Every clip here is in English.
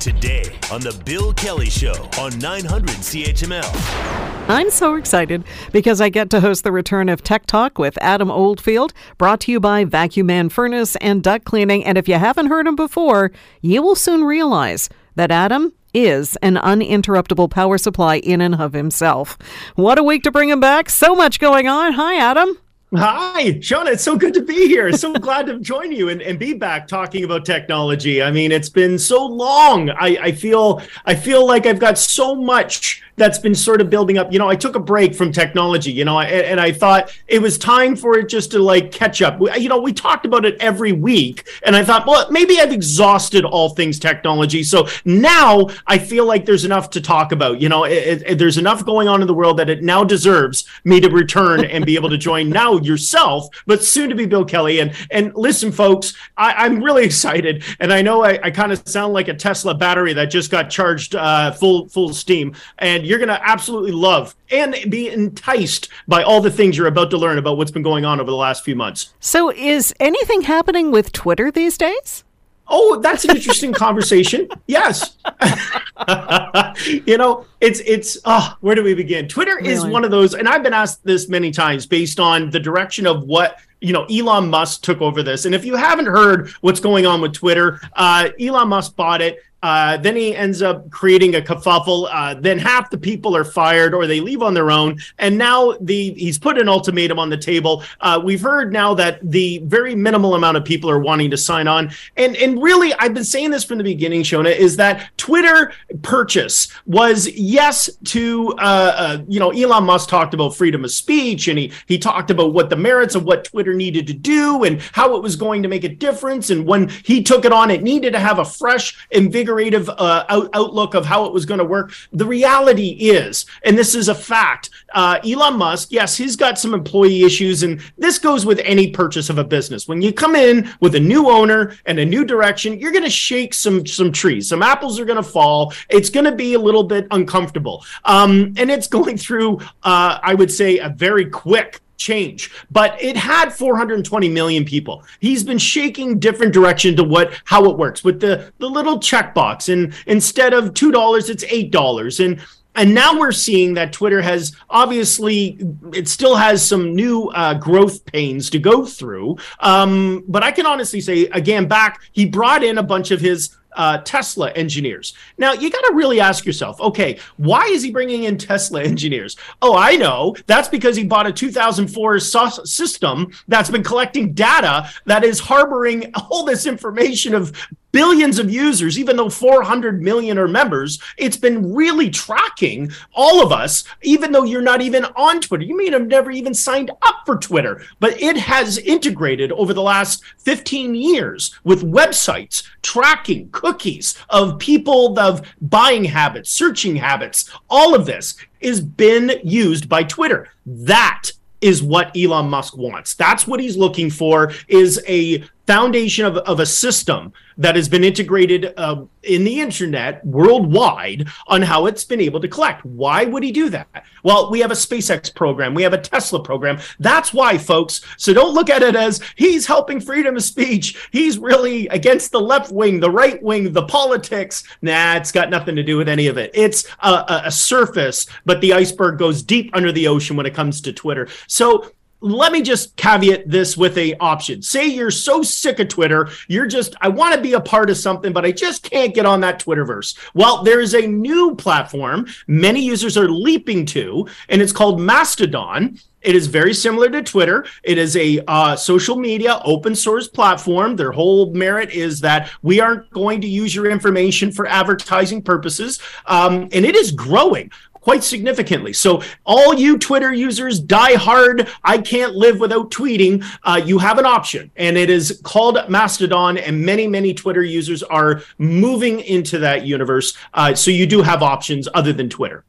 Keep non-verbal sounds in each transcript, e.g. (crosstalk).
Today on The Bill Kelly Show on 900 CHML. I'm so excited because I get to host the return of Tech Talk with Adam Oldfield, brought to you by Vacuum Man Furnace and Duct Cleaning. And if you haven't heard him before, you will soon realize that Adam is an uninterruptible power supply in and of himself. What a week to bring him back. So much going on. Hi, Adam. Hi, Shauna. It's so good to be here. So (laughs) glad to join you and, and be back talking about technology. I mean, it's been so long. I, I feel I feel like I've got so much that's been sort of building up. You know, I took a break from technology, you know, and, and I thought it was time for it just to like catch up. You know, we talked about it every week, and I thought, well, maybe I've exhausted all things technology. So now I feel like there's enough to talk about. You know, it, it, there's enough going on in the world that it now deserves me to return and be able to join (laughs) now yourself, but soon to be Bill Kelly. And and listen, folks, I, am really (laughs) excited, and I know I, I kind of sound like a Tesla battery that just got charged uh, full full steam, and you're to absolutely love and be enticed by all the things you're about to learn about what's been going on over the last few months. So, is anything happening with Twitter these days? Oh, that's an interesting conversation. Yes. (laughs) you know, it's it's oh, where do we begin? Twitter really? is one of those and I've been asked this many times based on the direction of what you know Elon Musk took over this. And if you haven't heard what's going on with Twitter, uh, Elon Musk bought it. Uh, then he ends up creating a kerfuffle. Uh, then half the people are fired or they leave on their own. And now the he's put an ultimatum on the table. Uh, we've heard now that the very minimal amount of people are wanting to sign on. And and really, I've been saying this from the beginning, Shona, is that Twitter purchase was yes to uh, uh, you know Elon Musk talked about freedom of speech and he he talked about what the merits of what Twitter needed to do and how it was going to make a difference. And when he took it on, it needed to have a fresh, invigorating invigorative uh, out- outlook of how it was going to work. The reality is, and this is a fact, uh, Elon Musk, yes, he's got some employee issues, and this goes with any purchase of a business. When you come in with a new owner and a new direction, you're going to shake some some trees. Some apples are going to fall. It's going to be a little bit uncomfortable, um, and it's (laughs) going through, uh, I would say, a very quick change. But it had 420 million people. He's been shaking different direction to what how it works with the the little checkbox. And instead of two dollars it's eight dollars. And and now we're seeing that Twitter has obviously it still has some new uh, growth pains to go through. Um, but I can honestly say again, back he brought in a bunch of his uh, Tesla engineers. Now, you got to really ask yourself, okay, why is he bringing in Tesla (laughs) engineers? Oh, I know. That's because he bought a 2004 system that's been collecting data that is harboring all this information of billions of users, even though 400 million are members, it's been really tracking all of us, even though you're not even on Twitter. You may have never even signed up for Twitter, but it has integrated over the last 15 years with websites, tracking cookies of people, of buying habits, searching habits. All of this is been used by Twitter. That is what Elon Musk wants. That's what he's looking for is a foundation of, of a system that has been integrated uh, in the internet worldwide on how it's been able to collect. Why would he do that? Well, we have a SpaceX program, we have a Tesla program. That's why, folks. So don't look at it as he's helping freedom of speech. He's really against the left wing, the right wing, the politics. Nah, it's got nothing to do with any of it. It's a, a, a surface, but the iceberg goes deep under the ocean when it comes to Twitter. So let me just caveat this with a option. Say you're so sick of Twitter, you're just I want to be a part of something, but I just can't get on that Twitterverse. Well, there is a new platform many users are leaping to, and it's called Mastodon. It is very similar to Twitter. It is a uh, social media open source platform. Their whole merit is that we aren't going to use your information for advertising purposes. Um, and it is growing quite significantly. So, all you Twitter users, die hard, I can't live without tweeting, uh, you have an option, and it is called Mastodon, and many, many Twitter users are moving into that universe. Uh, so, you do have options other than Twitter.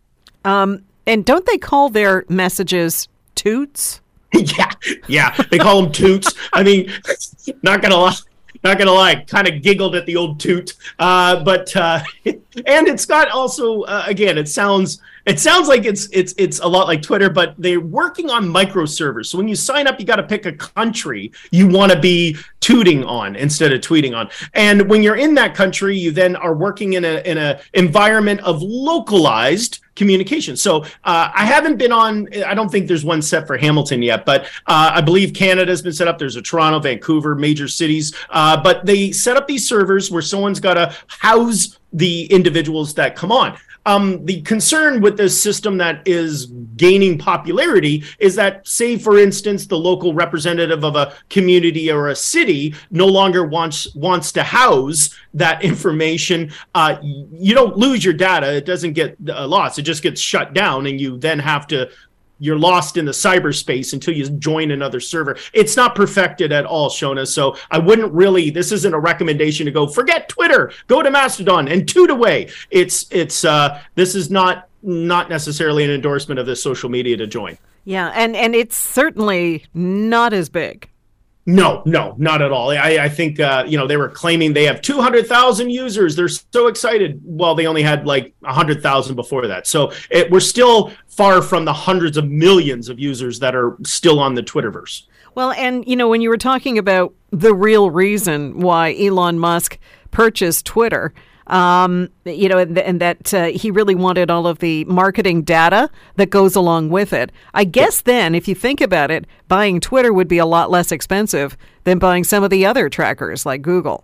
Um, and don't they call their messages toots? (laughs) yeah, yeah, they call them toots. I mean, (laughs) not gonna lie not gonna lie, kind of giggled at the old toot. Uh, but uh, (laughs) and it's got also uh, again, it sounds it sounds like it's it's it's a lot like Twitter, but they're working on microservers. So when you sign up, you got to pick a country you want to be tooting on instead of tweeting on. And when you're in that country, you then are working in a in a environment of localized communication. So uh, I haven't been on. I don't think there's one set for Hamilton yet, but uh, I believe Canada's been set up. There's a Toronto, Vancouver, major cities, uh, but they set up these servers where someone's got to house the individuals that come on. Um, the concern with this system that is gaining popularity is that, say, for instance, the local representative of a community or a city no longer wants wants to house that information. Uh, you don't lose your data; it doesn't get uh, lost; it just gets shut down, and you then have to you're lost in the cyberspace until you join another server. It's not perfected at all, Shona. So I wouldn't really. This isn't a recommendation to go forget Twitter, go to Mastodon and toot away. It's it's uh, this is not not necessarily an endorsement of this social media to join. Yeah, and and it's certainly not as big. No, no, not at all. I, I think uh, you know they were claiming they have two hundred thousand users. They're so excited. Well, they only had like hundred thousand before that. So it, we're still far from the hundreds of millions of users that are still on the Twitterverse. Well, and you know when you were talking about the real reason why Elon Musk purchased Twitter, um, you know, and, and that uh, he really wanted all of the marketing data that goes along with it. I guess then, if you think about it, buying Twitter would be a lot less expensive than buying some of the other trackers like Google.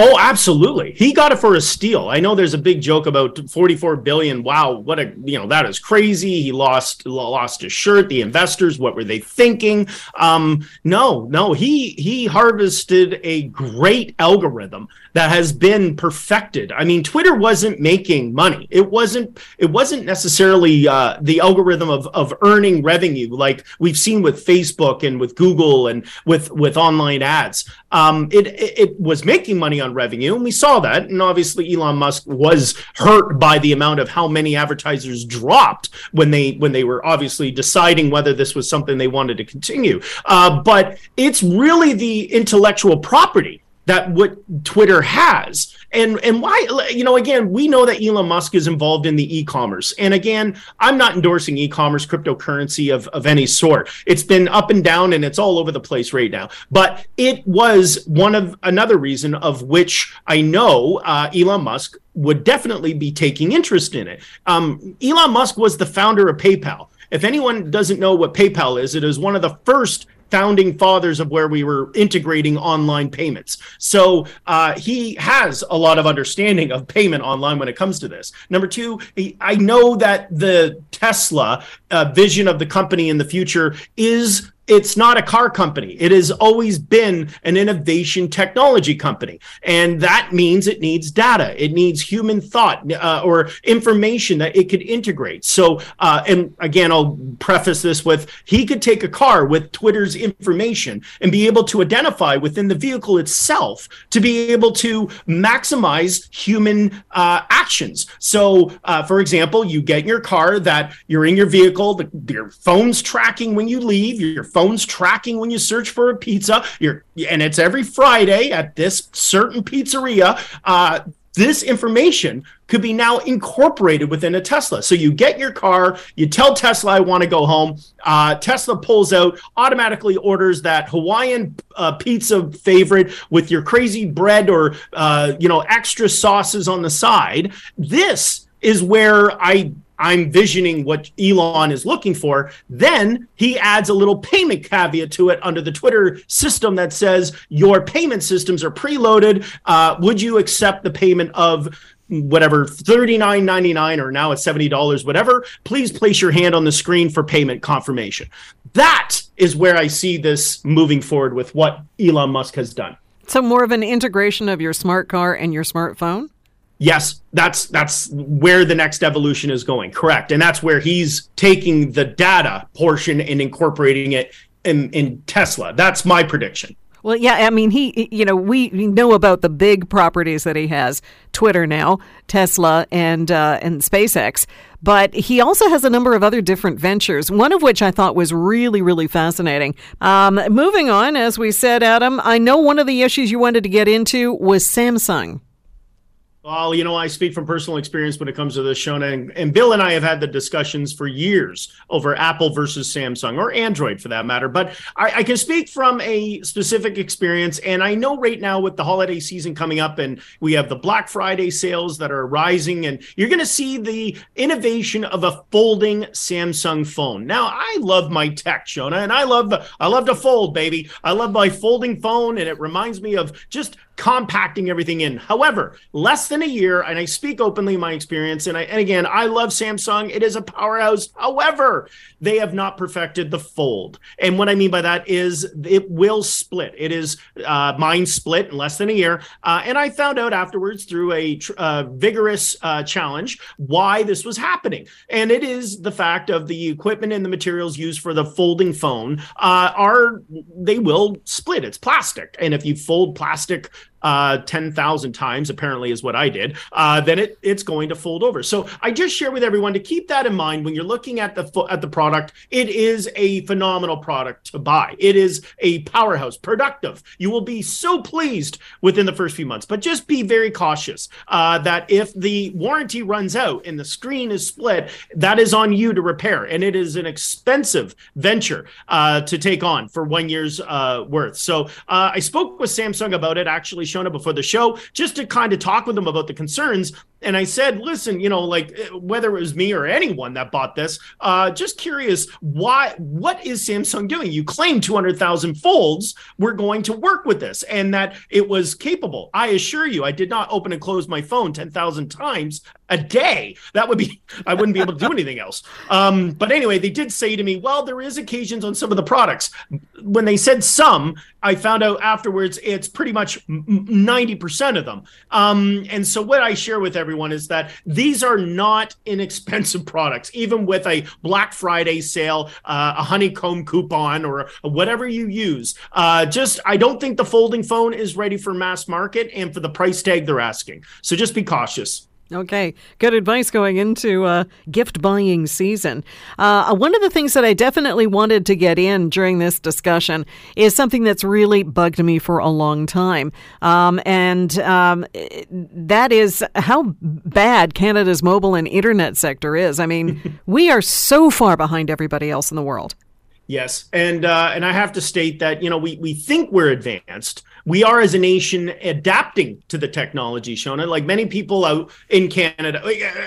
Oh, absolutely. He got it for a steal. I know there's a big joke about 44 billion. Wow, what a you know that is crazy. He lost lost his shirt. The investors, what were they thinking? Um, no, no. He he harvested a great algorithm that has been perfected. I mean, Twitter wasn't making money. It wasn't. It wasn't necessarily uh, the algorithm of of earning revenue like we've seen with Facebook and with Google and with with online ads. Um, it, it it was making money on revenue, and we saw that. And obviously, Elon Musk was hurt by the amount of how many advertisers dropped when they when they were obviously deciding whether this was something they wanted to continue. Uh, but it's really the intellectual property that what Twitter has. And and why you know again we know that Elon Musk is involved in the e-commerce. And again, I'm not endorsing e-commerce cryptocurrency of of any sort. It's been up and down and it's all over the place right now. But it was one of another reason of which I know uh, Elon Musk would definitely be taking interest in it. Um, Elon Musk was the founder of PayPal. If anyone doesn't know what PayPal is, it is one of the first founding fathers of where we were integrating online payments. So uh, he has a lot of understanding of payment online when it comes to this. Number two, I know that the Tesla uh, vision of the company in the future is it's not a car company. It has always been an innovation technology company. And that means it needs data. It needs human thought uh, or information that it could integrate. So, uh, and again, I'll preface this with he could take a car with Twitter's information and be able to identify within the vehicle itself to be able to maximize human uh, actions. So, uh, for example, you get in your car that you're in your vehicle, the, your phone's tracking when you leave, your phone's tracking when you search for a pizza. You're and it's every Friday at this certain pizzeria. Uh, this information could be now incorporated within a Tesla. So you get your car, you tell Tesla I want to go home. Uh, Tesla pulls out, automatically orders that Hawaiian uh, pizza favorite with your crazy bread or uh, you know extra sauces on the side. This is where I I'm visioning what Elon is looking for. Then he adds a little payment caveat to it under the Twitter system that says your payment systems are preloaded. Uh, would you accept the payment of whatever $39.99 or now it's $70 whatever please place your hand on the screen for payment confirmation that is where i see this moving forward with what elon musk has done so more of an integration of your smart car and your smartphone yes that's that's where the next evolution is going correct and that's where he's taking the data portion and incorporating it in, in tesla that's my prediction well, yeah, I mean, he, you know, we know about the big properties that he has Twitter now, Tesla, and, uh, and SpaceX. But he also has a number of other different ventures, one of which I thought was really, really fascinating. Um, moving on, as we said, Adam, I know one of the issues you wanted to get into was Samsung. Well, you know, I speak from personal experience when it comes to this, Shona, and, Bill and I have had the discussions for years over Apple versus Samsung or Android for that matter. But I, I, can speak from a specific experience. And I know right now with the holiday season coming up and we have the Black Friday sales that are rising, and you're going to see the innovation of a folding Samsung phone. Now, I love my tech, Shona, and I love, the I love to fold, baby. I love my folding phone, and it reminds me of just compacting everything in. However, less than a year, and I speak openly my experience, and I and again, I love Samsung. It is a powerhouse. However, they have not perfected the fold. And what I mean by that is it will split. It is uh, mine split in less than a year. Uh, and I found out afterwards through a tr- uh, vigorous uh, challenge why this was happening. And it is the fact of the equipment and the materials used for the folding phone uh, are they will split. It's plastic. And if you fold plastic uh, 10,000 times, apparently is what I did, uh, then it, it's going to fold over. So I just share with everyone to keep that in mind when you're looking at the at the product. It is a phenomenal product to buy. It is a powerhouse, productive. You will be so pleased within the first few months, but just be very cautious uh, that if the warranty runs out and the screen is split, that is on you to repair, and it is an expensive venture uh, to take on for one year's uh, worth. So uh, I spoke with Samsung about it actually Shona before the show just to kind of talk with them about the concerns. And I said, listen, you know, like whether it was me or anyone that bought this, uh, just curious, why? What is Samsung doing? You claim 200,000 folds. We're going to work with this, and that it was capable. I assure you, I did not open and close my phone 10,000 times a day. That would be, I wouldn't be able to do anything else. Um, but anyway, they did say to me, well, there is occasions on some of the products. When they said some, I found out afterwards it's pretty much 90% of them. Um, and so what I share with everyone is that these are not inexpensive (laughs) products, even with a Black Friday sale, uh, a honeycomb coupon, or whatever you use. Uh, just, I don't think the folding phone is ready for mass market and for the price tag they're asking. So just be cautious. Okay, good advice going into uh, gift buying season. Uh, one of the things that I definitely wanted to get in during this discussion is something that's really bugged me for a long time, um, and um, that is how bad Canada's mobile and internet sector is. I mean, (laughs) we are so far behind everybody else in the world. Yes, and uh, and I have to state that you know we we think we're advanced. We are as a nation adapting to the technology, Shona. Like many people out in Canada,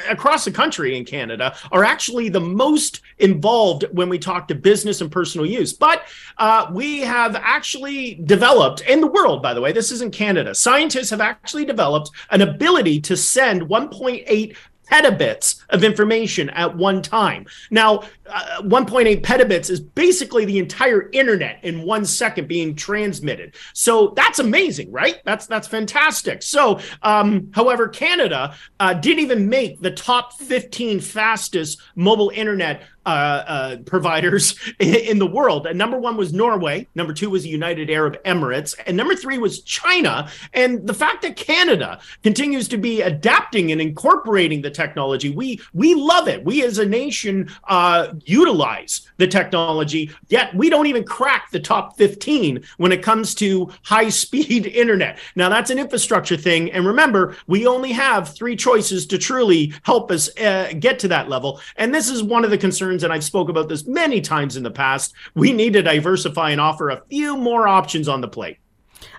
across the country in Canada, are actually the most involved when we talk to business and personal use. But uh, we have actually developed in the world, by the way, this isn't Canada. Scientists have actually developed an ability to send 1.8 petabits of information at one time. Now, uh, 1.8 petabits is basically the entire internet in one second being transmitted. So that's amazing, right? That's that's fantastic. So, um, however, Canada uh, didn't even make the top 15 fastest mobile internet uh, uh, providers (laughs) in, the world. And number one was Norway. Number two was the United Arab Emirates. And number three was China. And the fact that Canada continues to be adapting and incorporating the technology, we we love it. We as a nation uh, utilize the technology. Yet we don't even crack the top 15 when it comes to high speed (laughs) internet. Now that's an infrastructure thing. And remember, we only have three choices to truly help us uh, get to that level. And this is one of the concerns concerns, and I've spoke about this many times in the past. We need to diversify and offer a few more options on the plate.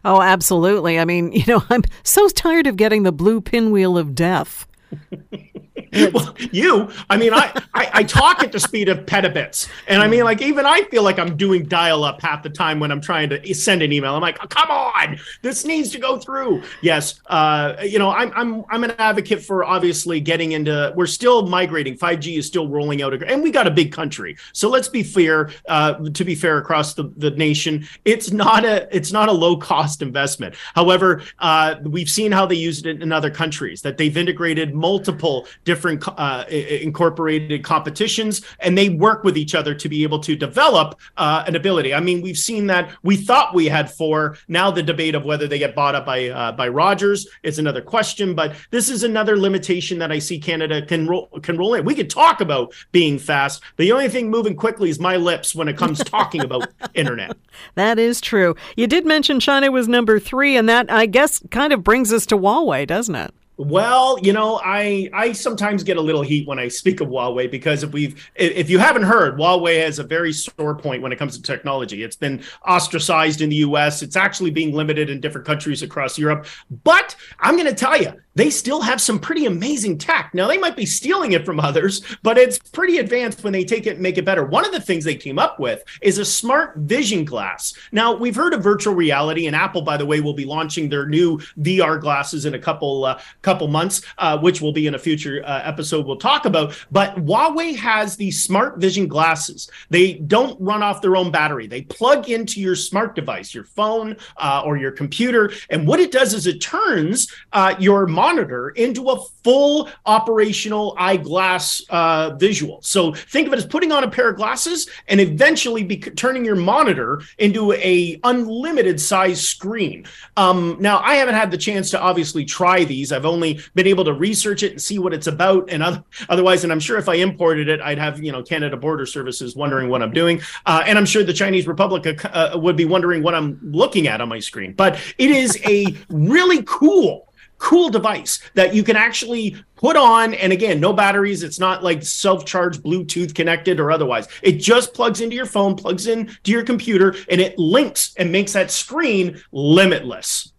Oh, absolutely. I mean, (laughs) you know, I'm so tired of getting the blue pinwheel of death. (laughs) (laughs) well, you, I mean, I, I, I, talk at the speed of petabits. And I mean, like, even I feel like I'm doing dial up half the time when I'm trying to send an email. I'm like, oh, come on, this needs to go through. Yes. Uh, you know, I'm, I'm, I'm an advocate for obviously getting into, we're still migrating. 5G is still rolling out. And we got a big country. So let's be fair, uh, to be fair across the, the nation. It's not a, it's not a low cost investment. However, uh, we've seen how they use it in other countries that they've integrated multiple different different uh, incorporated competitions, and they work with each other to be able to develop uh, an ability. I mean, we've seen that we thought we had four. Now the debate of whether they get bought up by uh, by Rogers is another question. But this is another limitation that I see Canada can roll can roll in. We could talk about being fast. But the only thing moving quickly is my lips when it comes talking about (laughs) internet. That is true. You did mention China was number three, and that I guess kind of brings us to Huawei, doesn't it? Well, you know, I I sometimes get a little heat when I speak of Huawei because if we've if you haven't heard, Huawei has a very sore point when it comes to technology. It's been ostracized in the US. It's actually being limited in different countries across Europe. But I'm going to tell you, they still have some pretty amazing tech. Now they might be stealing it from others, but it's pretty advanced when they take it and make it better. One of the things they came up with is a smart vision glass. Now we've heard of virtual reality, and Apple, by the way, will be launching their new VR glasses in a couple uh, couple months, uh, which will be in a future uh, episode we'll talk about. But Huawei has these smart vision glasses. They don't run off their own battery. They plug into your smart device, your phone uh, or your computer, and what it does is it turns uh, your monitor into a full operational eyeglass uh, visual. So think of it as putting on a pair of glasses and eventually be turning your monitor into a unlimited size screen. Um, now, I haven't had the chance to obviously try these. I've only been able to research it and see what it's about, and other, otherwise, and I'm sure if I imported it, I'd have you know Canada Border Services wondering what I'm doing, uh, and I'm sure the Chinese Republic uh, would be wondering what I'm looking at on my screen. But it is a (laughs) really cool cool device that you can actually put on and again no batteries it's not like self-charged bluetooth connected or otherwise it just plugs into your phone plugs in to your computer and it links and makes that screen limitless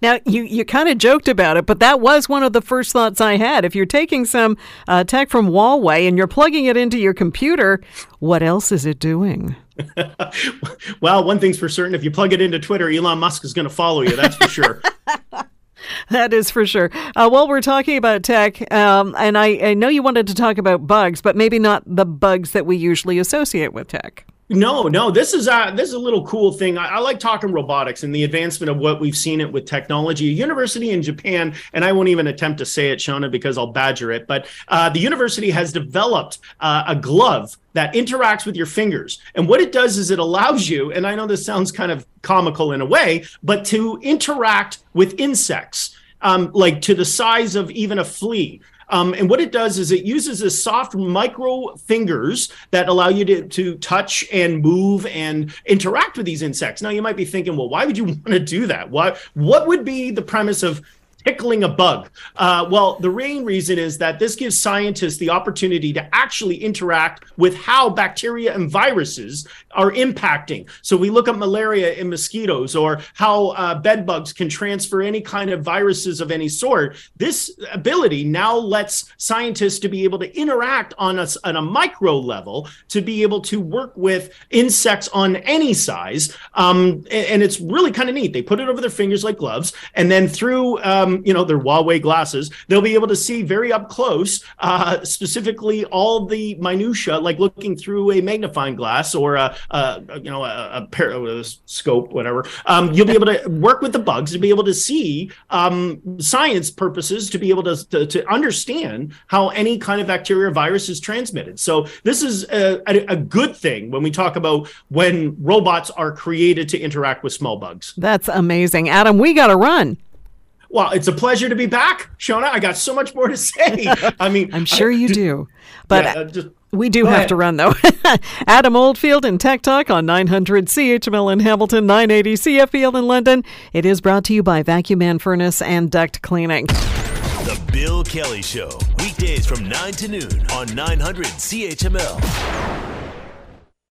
now, you, you kind of joked about it, but that was one of the first thoughts I had. If you're taking some uh, tech from Huawei and you're plugging it into your computer, what else is it doing? (laughs) well, one thing's for certain if you plug it into Twitter, Elon Musk is going to follow you. That's for sure. (laughs) (laughs) that is for sure. Uh, while we're talking about tech, um, and I, I know you wanted to talk about bugs, but maybe not the bugs that we usually associate with tech. No, no. This is a this is a little cool thing. I, I, like talking robotics and the advancement of what we've seen it with technology. A university in Japan, and I won't even attempt to say it, Shona, because I'll badger it. But uh, the university has developed uh, a glove that interacts with your fingers, and what it does is it allows you. And I know this sounds kind of comical in a way, but to interact with insects, um, like to the size of even a flea. Um, and what it does is it uses a soft micro fingers that allow you to, to touch and move and interact with these insects. Now you might be thinking, well, why would you (laughs) want to do that? What what would be the premise of tickling a bug? Uh, well, the main reason is that this gives scientists the opportunity to actually interact with how bacteria and viruses are impacting. So we look at malaria in mosquitoes or how uh, bed bugs can transfer any kind of viruses of any sort. This ability now lets scientists to be able to interact on a, on a micro level to be able to work with insects on any size. Um, and, and, it's really kind of neat. They put it over their fingers like gloves, and then through um, you know, their Huawei glasses, they'll be able to see very up close, uh, specifically all the minutia, like looking through a magnifying glass or a, a you know, a, a, scope, whatever. Um, you'll be able to work with the bugs to be able to see um, science purposes to be able to, to, to understand how any kind of bacteria or virus is transmitted. So this is a, a good thing when we talk about when robots are created to interact with small bugs. That's amazing, Adam. We got to run. Well, it's a pleasure to be back, Shona. I got so much more to say. (laughs) I mean, I'm sure I, you do, but yeah, just, we do have ahead. to run though. (laughs) Adam Oldfield in Tech Talk on 900 CHML in Hamilton, 980 CFPL in London. It is brought to you by Vacuum Man Furnace and Duct Cleaning. The Bill Kelly Show, weekdays from 9 to noon on 900 CHML.